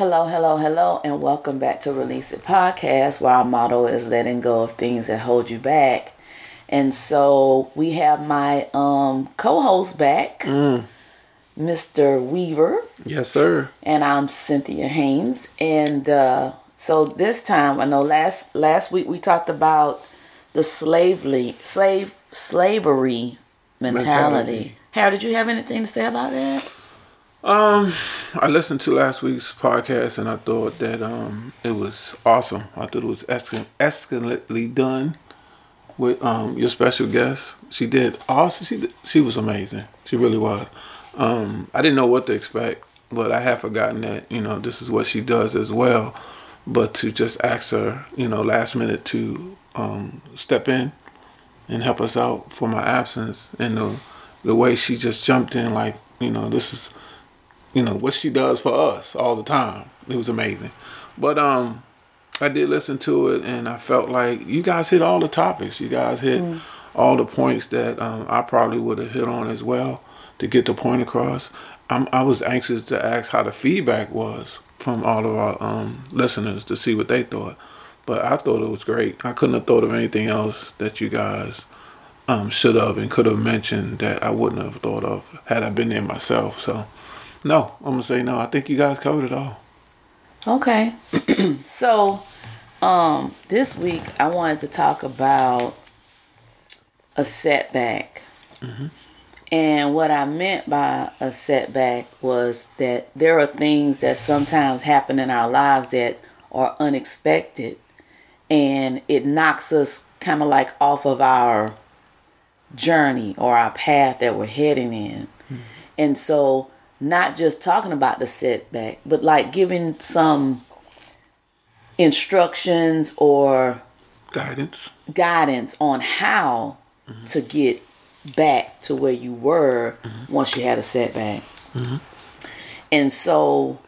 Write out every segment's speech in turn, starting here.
Hello, hello, hello, and welcome back to Release It Podcast, where our motto is letting go of things that hold you back. And so we have my um, co-host back, Mr. Weaver, Yes, sir. and I'm Cynthia Haynes. And uh, so this time, I know last last week we talked about the slavery, slave slavery mentality. Mentality. Harold, did you have anything to say about that? Um, I listened to last week's podcast and I thought that um it was awesome. I thought it was excellently done with um your special guest. She did awesome. She did, she was amazing. She really was. Um, I didn't know what to expect, but I had forgotten that you know this is what she does as well. But to just ask her, you know, last minute to um step in and help us out for my absence and the the way she just jumped in like you know this is you know what she does for us all the time. It was amazing. But um i did listen to it and i felt like you guys hit all the topics. You guys hit all the points that um, i probably would have hit on as well to get the point across. I'm, i was anxious to ask how the feedback was from all of our um, listeners to see what they thought. But i thought it was great. I couldn't have thought of anything else that you guys um, should have and could have mentioned that I wouldn't have thought of had I been there myself. So, no, I'm gonna say no. I think you guys covered it all. Okay. so, um, this week I wanted to talk about a setback. And what I meant by a setback was that there are things that sometimes happen in our lives that are unexpected and it knocks us kind of like off of our journey or our path that we're heading in. And so, not just talking about the setback, but like giving some instructions or Guidance. guidance on how mm-hmm. to get back to where you were mm-hmm. once you had a setback. Mm-hmm. And so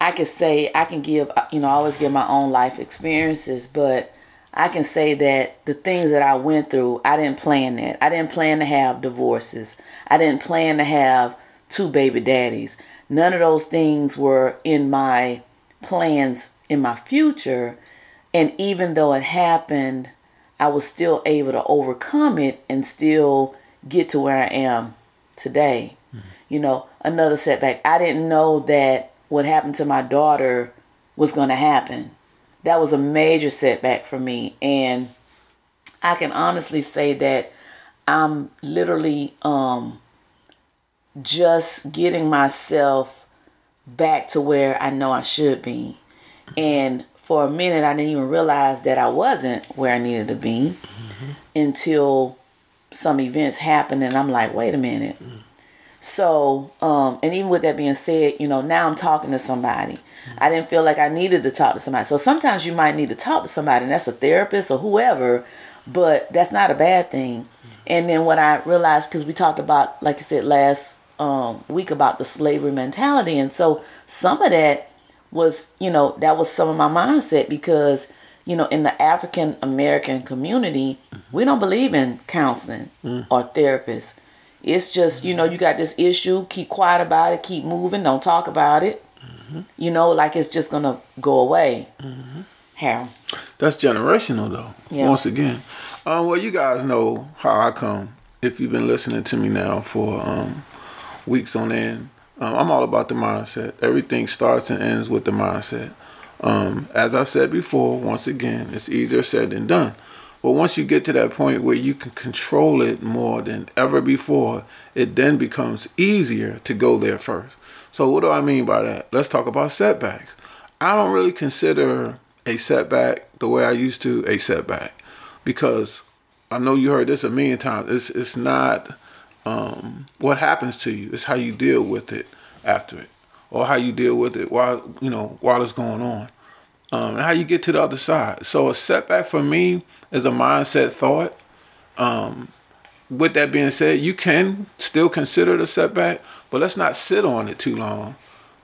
I can say, I can give, uh, you know, I always give my own life experiences, but I can say that the things that I went through, I didn't plan that. I didn't plan to have divorces. I didn't plan to have two baby daddies. None of those things were in my plans in my future. And even though it happened, I was still able to overcome it and still get to where I am today. You know, another setback. I didn't know that what happened to my daughter was going to happen. That was a major setback for me. And I can honestly say that I'm literally um, just getting myself back to where I know I should be. And for a minute, I didn't even realize that I wasn't where I needed to be until some events happened, and I'm like, wait a minute. So, um, and even with that being said, you know, now I'm talking to somebody. I didn't feel like I needed to talk to somebody. So sometimes you might need to talk to somebody, and that's a therapist or whoever, but that's not a bad thing. And then what I realized, because we talked about, like I said last um, week, about the slavery mentality, and so some of that was, you know, that was some of my mindset because, you know, in the African American community, we don't believe in counseling mm. or therapists. It's just, you know, you got this issue, keep quiet about it, keep moving, don't talk about it. Mm-hmm. You know, like it's just gonna go away. Mm-hmm. Harold. That's generational, though. Yeah. Once again, um, well, you guys know how I come. If you've been listening to me now for um, weeks on end, um, I'm all about the mindset. Everything starts and ends with the mindset. Um, as I've said before, once again, it's easier said than done. But once you get to that point where you can control it more than ever before, it then becomes easier to go there first. So, what do I mean by that? Let's talk about setbacks. I don't really consider a setback the way I used to a setback because I know you heard this a million times. It's it's not um, what happens to you. It's how you deal with it after it, or how you deal with it while you know while it's going on, um, and how you get to the other side. So a setback for me is a mindset thought. Um, with that being said, you can still consider it a setback, but let's not sit on it too long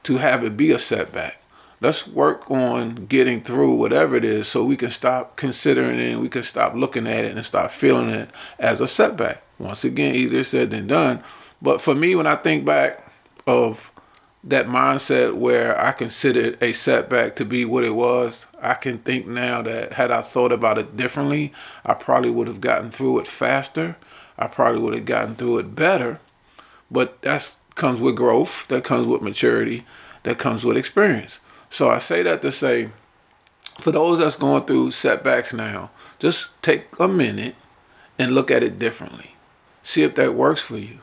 to have it be a setback. Let's work on getting through whatever it is so we can stop considering it and we can stop looking at it and stop feeling it as a setback. Once again, easier said than done. But for me, when I think back of that mindset where I considered a setback to be what it was, I can think now that had I thought about it differently, I probably would have gotten through it faster. I probably would have gotten through it better. But that comes with growth, that comes with maturity, that comes with experience. So I say that to say, for those that's going through setbacks now, just take a minute and look at it differently. See if that works for you.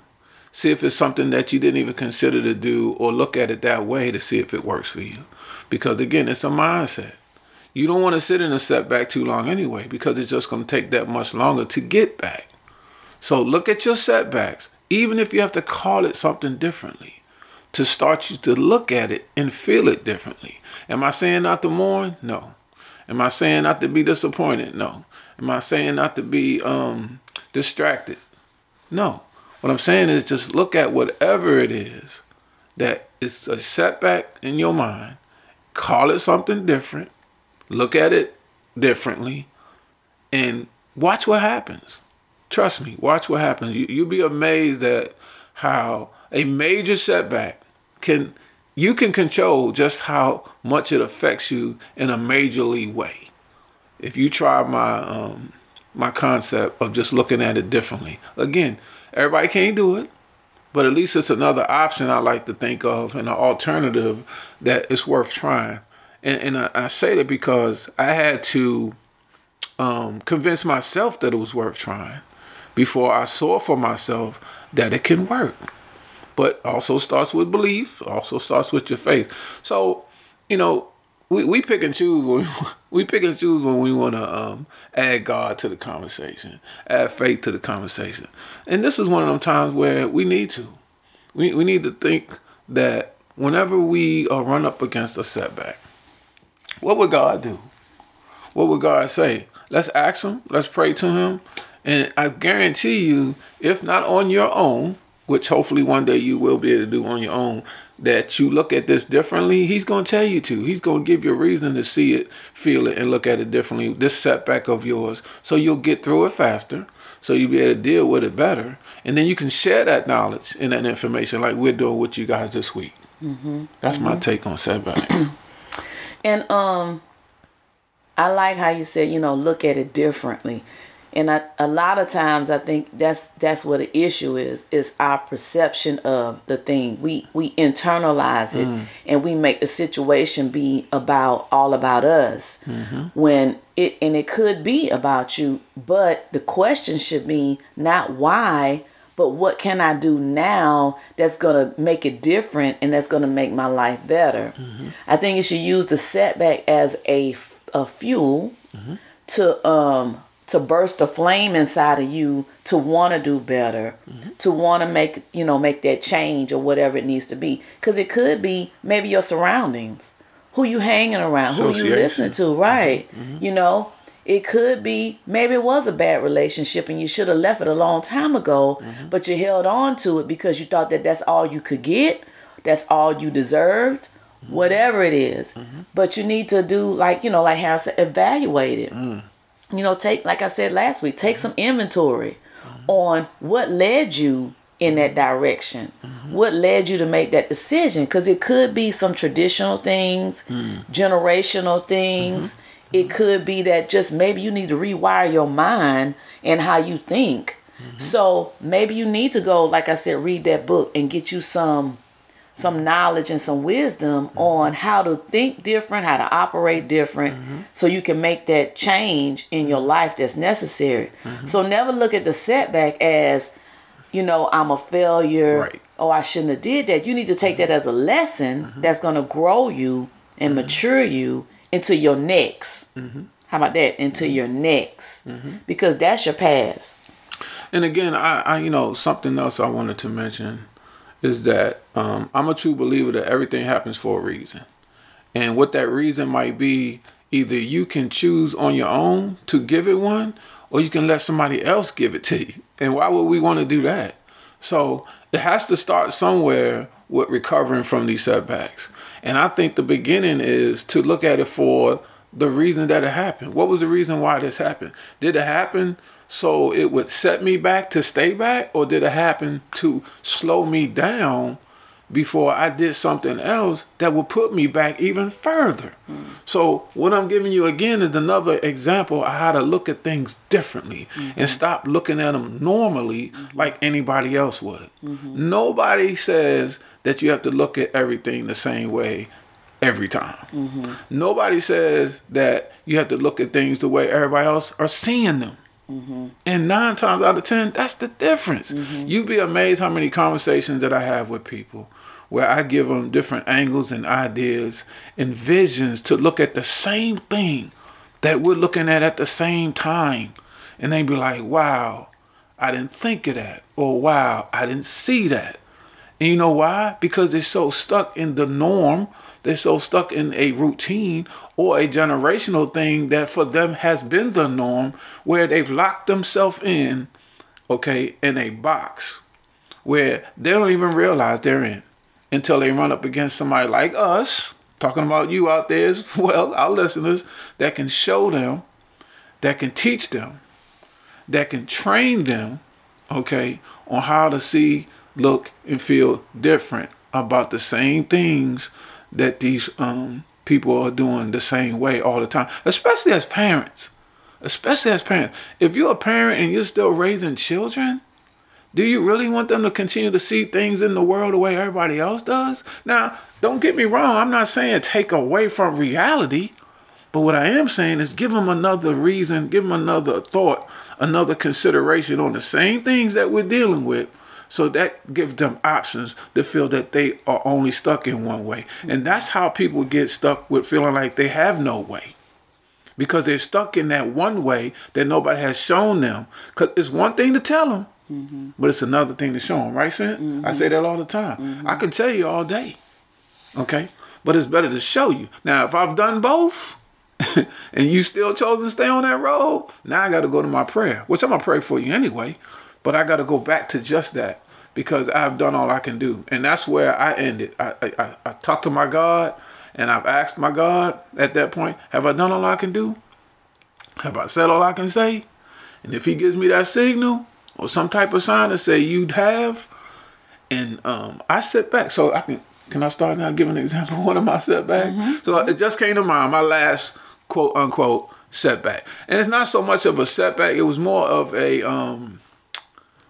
See if it's something that you didn't even consider to do or look at it that way to see if it works for you. Because again, it's a mindset. You don't want to sit in a setback too long anyway because it's just going to take that much longer to get back. So look at your setbacks, even if you have to call it something differently, to start you to look at it and feel it differently. Am I saying not to mourn? No. Am I saying not to be disappointed? No. Am I saying not to be um, distracted? No. What I'm saying is just look at whatever it is that is a setback in your mind, call it something different, look at it differently, and watch what happens. Trust me, watch what happens. You, you'll be amazed at how a major setback can you can control just how much it affects you in a majorly way. If you try my um, my concept of just looking at it differently, again, Everybody can't do it, but at least it's another option I like to think of and an alternative that is worth trying. And, and I, I, say that because I had to um, convince myself that it was worth trying before I saw for myself that it can work. But also starts with belief, also starts with your faith. So, you know, we, we pick and choose when we pick and choose when we want to um, add God to the conversation, add faith to the conversation, and this is one of them times where we need to. We we need to think that whenever we are run up against a setback, what would God do? What would God say? Let's ask Him. Let's pray to Him, and I guarantee you, if not on your own, which hopefully one day you will be able to do on your own, that you look at this differently, he's going to tell you to. He's going to give you a reason to see it, feel it, and look at it differently. This setback of yours, so you'll get through it faster, so you'll be able to deal with it better, and then you can share that knowledge and that information like we're doing with you guys this week. Mm-hmm. That's mm-hmm. my take on setback. and um, I like how you said, you know, look at it differently and I, a lot of times i think that's that's what the issue is is our perception of the thing we we internalize it mm. and we make the situation be about all about us mm-hmm. when it and it could be about you but the question should be not why but what can i do now that's going to make it different and that's going to make my life better mm-hmm. i think you should use the setback as a, a fuel mm-hmm. to um to burst a flame inside of you to want to do better, mm-hmm. to want to make, you know, make that change or whatever it needs to be. Because it could be maybe your surroundings, who you hanging around, who you listening to, right? Mm-hmm. mm-hmm. You know, it could be maybe it was a bad relationship and you should have left it a long time ago, mm-hmm. but you held on to it because you thought that that's all you could get, that's all you deserved, mm-hmm. whatever it is. Mm-hmm. But you need to do like you know, like Harris to evaluate it. You know, take like I said last week, take some inventory mm-hmm. on what led you in that direction. Mm-hmm. What led you to make that decision? Because it could be some traditional things, mm. generational things. Mm-hmm. It could be that just maybe you need to rewire your mind and how you think. Mm-hmm. So maybe you need to go, like I said, read that book and get you some some knowledge and some wisdom mm-hmm. on how to think different, how to operate different, mm-hmm. so you can make that change in your life that's necessary. Mm-hmm. So never look at the setback as, you know, I'm a failure. Right. Oh, I shouldn't have did that. You need to take that as a lesson mm-hmm. that's going to grow you and mm-hmm. mature you into your next. Mm-hmm. How about that? Into your next, because that's your past. And again, I, I, you know, something else I wanted to mention is that um, I'm a true believer that everything happens for a reason. And what that reason might be, either you can choose on your own to give it one, or you can let somebody else give it to you. And why would we want to do that? So it has to start somewhere with recovering from these setbacks. And I think the beginning is to look at it for the reason that it happened. What was the reason why this happened? Did it happen so it would set me back to stay back, or did it happen to slow me down before I did something else that would put me back even further. Mm. So, what I'm giving you again is another example of how to look at things differently mm-hmm. and stop looking at them normally mm-hmm. like anybody else would. Mm-hmm. Nobody says that you have to look at everything the same way every time. Mm-hmm. Nobody says that you have to look at things the way everybody else are seeing them. Mm-hmm. And nine times out of ten, that's the difference. Mm-hmm. You'd be amazed how many conversations that I have with people where I give them different angles and ideas and visions to look at the same thing that we're looking at at the same time. And they'd be like, wow, I didn't think of that. Or wow, I didn't see that. And you know why? Because they're so stuck in the norm they're so stuck in a routine or a generational thing that for them has been the norm where they've locked themselves in, okay, in a box where they don't even realize they're in until they run up against somebody like us, talking about you out there as well, our listeners, that can show them, that can teach them, that can train them, okay, on how to see, look, and feel different about the same things that these um, people are doing the same way all the time, especially as parents. Especially as parents. If you're a parent and you're still raising children, do you really want them to continue to see things in the world the way everybody else does? Now, don't get me wrong, I'm not saying take away from reality, but what I am saying is give them another reason, give them another thought, another consideration on the same things that we're dealing with so that gives them options to feel that they are only stuck in one way. And that's how people get stuck with feeling like they have no way. Because they're stuck in that one way that nobody has shown them. Because it's one thing to tell them, mm-hmm. but it's another thing to show them, right, Sam? Mm-hmm. I say that all the time. Mm-hmm. I can tell you all day, okay? But it's better to show you. Now, if I've done both, and you still chose to stay on that road, now I got to go to my prayer, which I'm going to pray for you anyway. But I got to go back to just that because I've done all I can do. And that's where I ended. I, I, I talked to my God and I've asked my God at that point, have I done all I can do? Have I said all I can say? And if he gives me that signal or some type of sign to say you'd have, and um, I sit back. So I can can I start now give an example of one of my setbacks? Mm-hmm. So it just came to mind, my last quote unquote setback. And it's not so much of a setback, it was more of a um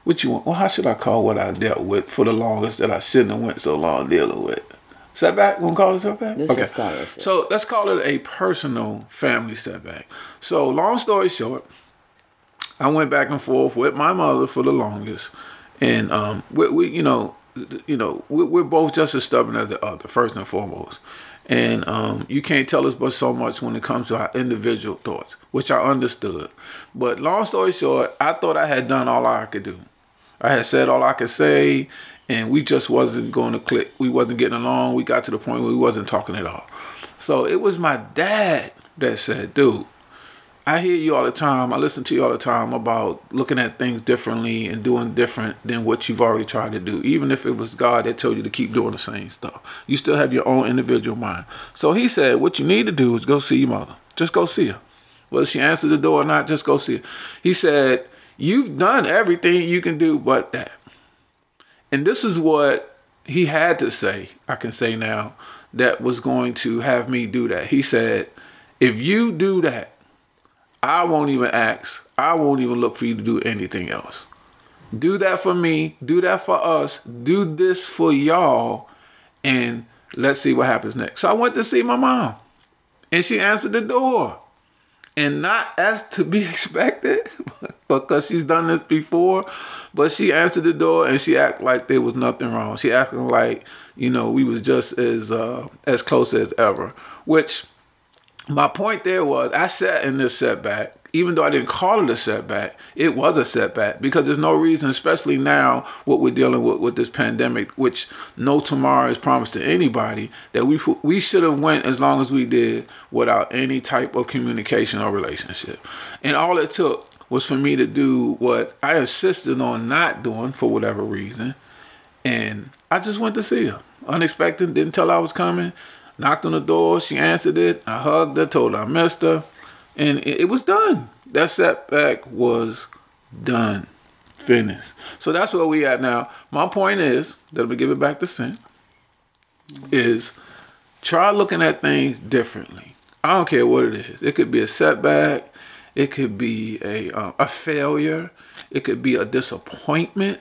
what you want? Well, how should I call what I dealt with for the longest that I shouldn't have went so long dealing with? Setback? We gonna call it setback? Let's okay. Call it so let's call it a personal family setback. So long story short, I went back and forth with my mother for the longest, and um, we, we you know, you know, we, we're both just as stubborn as the other, first and foremost. And um, you can't tell us but so much when it comes to our individual thoughts, which I understood. But long story short, I thought I had done all I could do. I had said all I could say, and we just wasn't going to click. We wasn't getting along. We got to the point where we wasn't talking at all. So it was my dad that said, dude, I hear you all the time. I listen to you all the time about looking at things differently and doing different than what you've already tried to do. Even if it was God that told you to keep doing the same stuff, you still have your own individual mind. So he said, what you need to do is go see your mother. Just go see her. Whether she answers the door or not, just go see her. He said, You've done everything you can do but that. And this is what he had to say, I can say now, that was going to have me do that. He said, If you do that, I won't even ask. I won't even look for you to do anything else. Do that for me. Do that for us. Do this for y'all. And let's see what happens next. So I went to see my mom. And she answered the door and not as to be expected because she's done this before but she answered the door and she acted like there was nothing wrong. She acted like you know we was just as uh, as close as ever which my point there was i sat in this setback even though I didn't call it a setback, it was a setback because there's no reason, especially now what we're dealing with with this pandemic, which no tomorrow is promised to anybody, that we we should have went as long as we did without any type of communication or relationship. And all it took was for me to do what I insisted on not doing for whatever reason, and I just went to see her. Unexpected, didn't tell I was coming. Knocked on the door, she answered it. I hugged her, told her I missed her and it, was done. That setback was done, finished. So that's where we at now. My point is that we give it back to Cyn. is try looking at things differently. I don't care what it is. It could be a setback. It could be a uh, a failure. It could be a disappointment.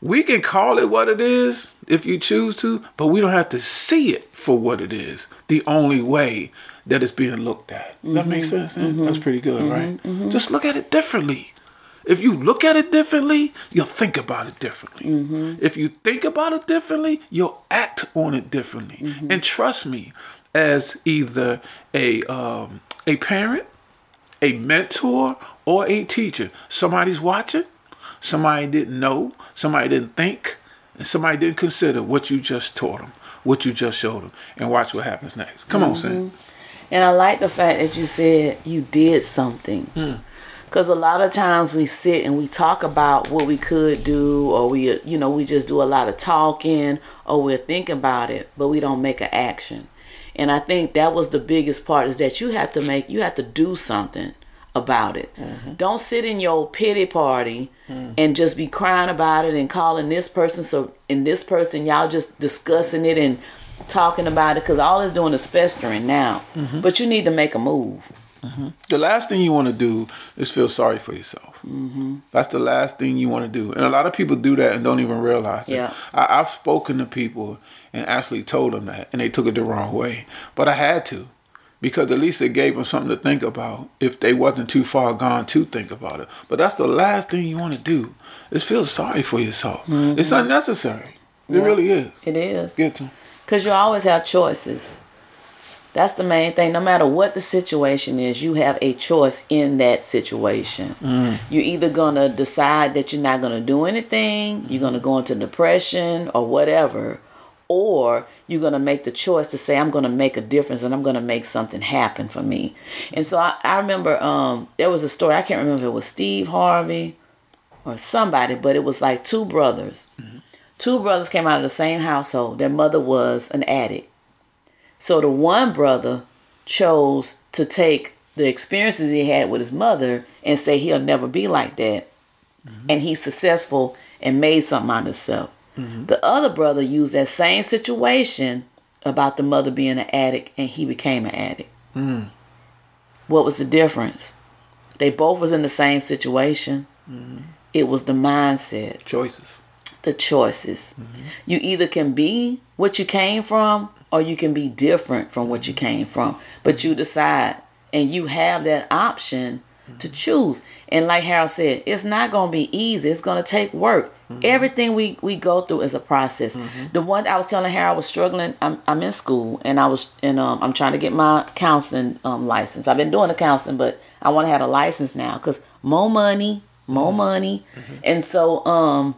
We can call it what it is if you choose to, but we don't have to see it for what it is. The only way that it's being looked at. Mm-hmm. That makes sense. Mm-hmm. That's pretty good, mm-hmm. right? Mm-hmm. Just look at it differently. If you look at it differently, you'll think about it differently. Mm-hmm. If you think about it differently, you'll act on it differently. Mm-hmm. And trust me, as either a um, a parent, a mentor, or a teacher, somebody's watching. Somebody didn't know. Somebody didn't think. And somebody didn't consider what you just taught them, what you just showed them, and watch what happens next. Come on, Sam. And I like the fact that you said you did something. Hmm. Because a lot of times we sit and we talk about what we could do, or we, you know, we just do a lot of talking, or we're thinking about it, but we don't make an action. And I think that was the biggest part is that you have to make, you have to do something about it. Mm-hmm. Don't sit in your pity party mm. and just be crying about it and calling this person so and this person y'all just discussing it and talking about it because all it's doing is festering now. Mm-hmm. But you need to make a move. Mm-hmm. The last thing you want to do is feel sorry for yourself. Mm-hmm. That's the last thing you want to do, and a lot of people do that and don't even realize it. Yeah. I, I've spoken to people and actually told them that, and they took it the wrong way. But I had to, because at least it gave them something to think about if they wasn't too far gone to think about it. But that's the last thing you want to do is feel sorry for yourself. Mm-hmm. It's unnecessary. It yeah, really is. It is. Get to. Because you always have choices. That's the main thing. No matter what the situation is, you have a choice in that situation. Mm. You're either going to decide that you're not going to do anything, you're going to go into depression or whatever, or you're going to make the choice to say, I'm going to make a difference and I'm going to make something happen for me. And so I, I remember um, there was a story, I can't remember if it was Steve Harvey or somebody, but it was like two brothers. Mm-hmm. Two brothers came out of the same household. Their mother was an addict so the one brother chose to take the experiences he had with his mother and say he'll never be like that. Mm-hmm. And he's successful and made something out of himself. Mm-hmm. The other brother used that same situation about the mother being an addict and he became an addict. Mm. What was the difference? They both was in the same situation. Mm-hmm. It was the mindset. Choices. The choices. Mm-hmm. You either can be what you came from or you can be different from what you came from. But you decide and you have that option to choose. And like Harold said, it's not going to be easy. It's going to take work. Mm-hmm. Everything we, we go through is a process. Mm-hmm. The one I was telling Harold I was struggling. I'm, I'm in school and I was and um, I'm trying to get my counseling um, license. I've been doing the counseling, but I want to have a license now because more money, more mm-hmm. money, mm-hmm. and so um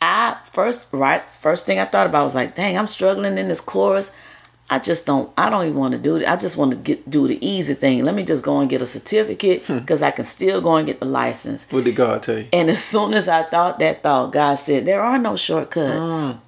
I first right first thing I thought about was like, dang, I'm struggling in this chorus. I just don't. I don't even want to do it. I just want to get do the easy thing. Let me just go and get a certificate because hmm. I can still go and get the license. What did God tell you? And as soon as I thought that thought, God said, "There are no shortcuts. Mm.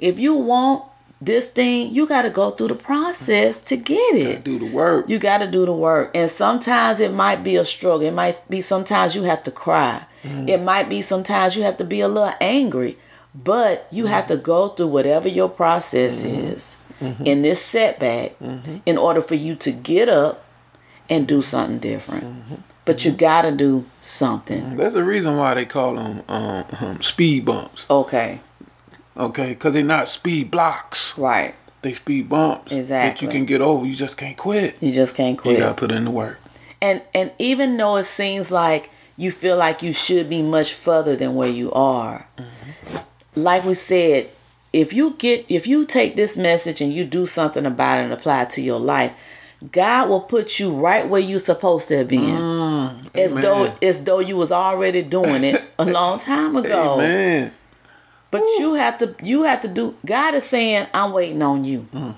If you want this thing, you got to go through the process to get it. Do the work. You got to do the work, and sometimes it might be a struggle. It might be sometimes you have to cry. Mm-hmm. It might be sometimes you have to be a little angry, but you mm-hmm. have to go through whatever your process mm-hmm. is mm-hmm. in this setback mm-hmm. in order for you to get up and do something different. But you got to do something. That's the reason why they call them um, um, speed bumps. Okay. Okay, because they're not speed blocks. Right. They speed bumps exactly. that you can get over. You just can't quit. You just can't quit. You got to put in the work. And and even though it seems like you feel like you should be much further than where you are. Mm-hmm. Like we said, if you get if you take this message and you do something about it and apply it to your life, God will put you right where you're supposed to have been. Mm, as amen. though as though you was already doing it a long time ago. Amen. But Ooh. you have to you have to do God is saying, I'm waiting on you. Mm.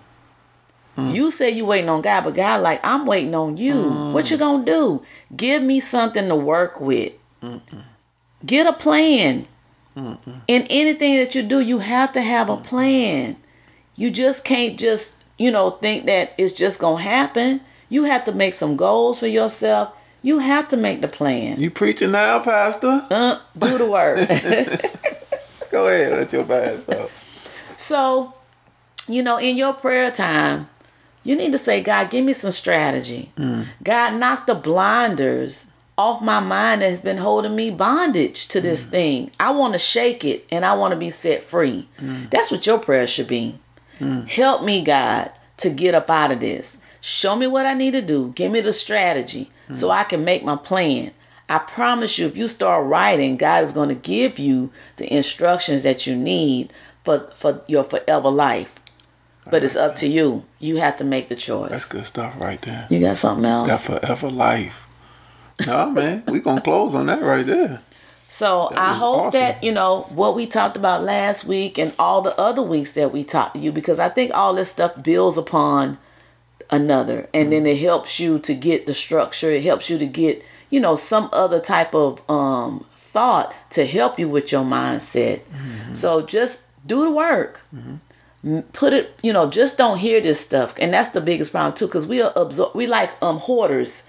Mm. You say you waiting on God, but God like I'm waiting on you. Mm. What you gonna do? Give me something to work with. Mm-mm. Get a plan. Mm-mm. In anything that you do, you have to have a plan. You just can't just you know think that it's just gonna happen. You have to make some goals for yourself. You have to make the plan. You preaching now, Pastor? Uh, do the work. Go ahead, let your bad. So you know, in your prayer time, you need to say, God, give me some strategy. Mm. God, knock the blinders off my mind that has been holding me bondage to this mm. thing. I want to shake it and I want to be set free. Mm. That's what your prayer should be. Help me, God, to get up out of this. Show me what I need to do. Give me the strategy so I can make my plan. I promise you, if you start writing, God is going to give you the instructions that you need for, for your forever life. But it's up to you. You have to make the choice. That's good stuff right there. You got something else? That forever life. No, man, we gonna close on that right there. So That I hope awesome. that you know what we talked about last week and all the other weeks that we talked to you because I think all this stuff builds upon another and then it helps you to get the structure it helps you to get you know some other type of um thought to help you with your mindset so just do the work M- put it you know just don't hear this stuff. And that's the biggest problem too because we are absor- we like um hoarders.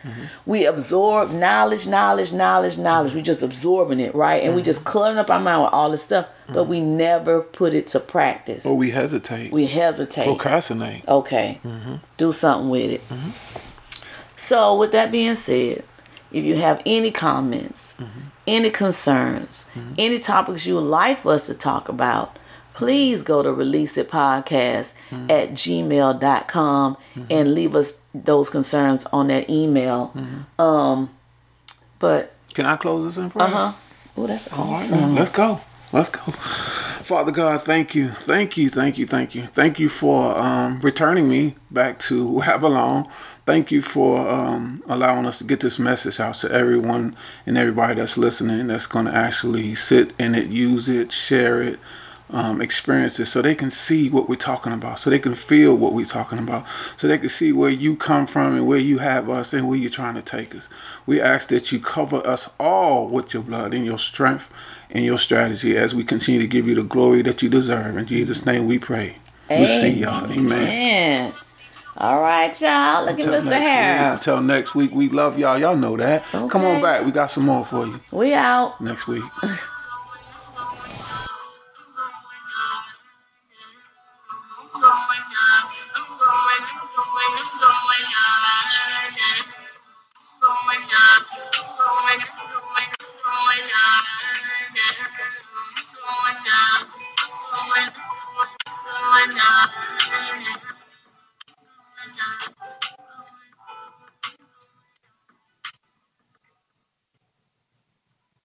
We absorb knowledge knowledge knowledge knowledge. We just absorbing it right? And we just cluttering up our mind with all this stuff but we never put it to practice. Or we hesitate, we hesitate. Procrastinate. Okay. Do something with it. So, with that being said, if you have any comments, any concerns, any topics you would like for us to talk about, please go to release it podcast at gmail.com and leave us those concerns on that email. Um, but, Can I close this in prayer? uh huh. Oh, that's All awesome. Let's go. Let's go. Father God, thank you. Thank you. Thank you. Thank you. Thank you for um, returning me back to where I belong. Thank you for um, allowing us to get this message out to everyone and everybody that's listening that's going to actually sit in it, use it, share it, um, experience it so they can see what we're talking about, so they can feel what we're talking about, so they can see where you come from and where you have us and where you're trying to take us. We ask that you cover us all with your blood and your strength and your strategy as we continue to give you the glory that you deserve. In Jesus' name we pray. We see y'all. Amen. Amen. All right, y'all. Look at Until Mr. next, week, Harold. until next week, we love y'all. Y'all know that. Come on back. We got some more for you We out. next week.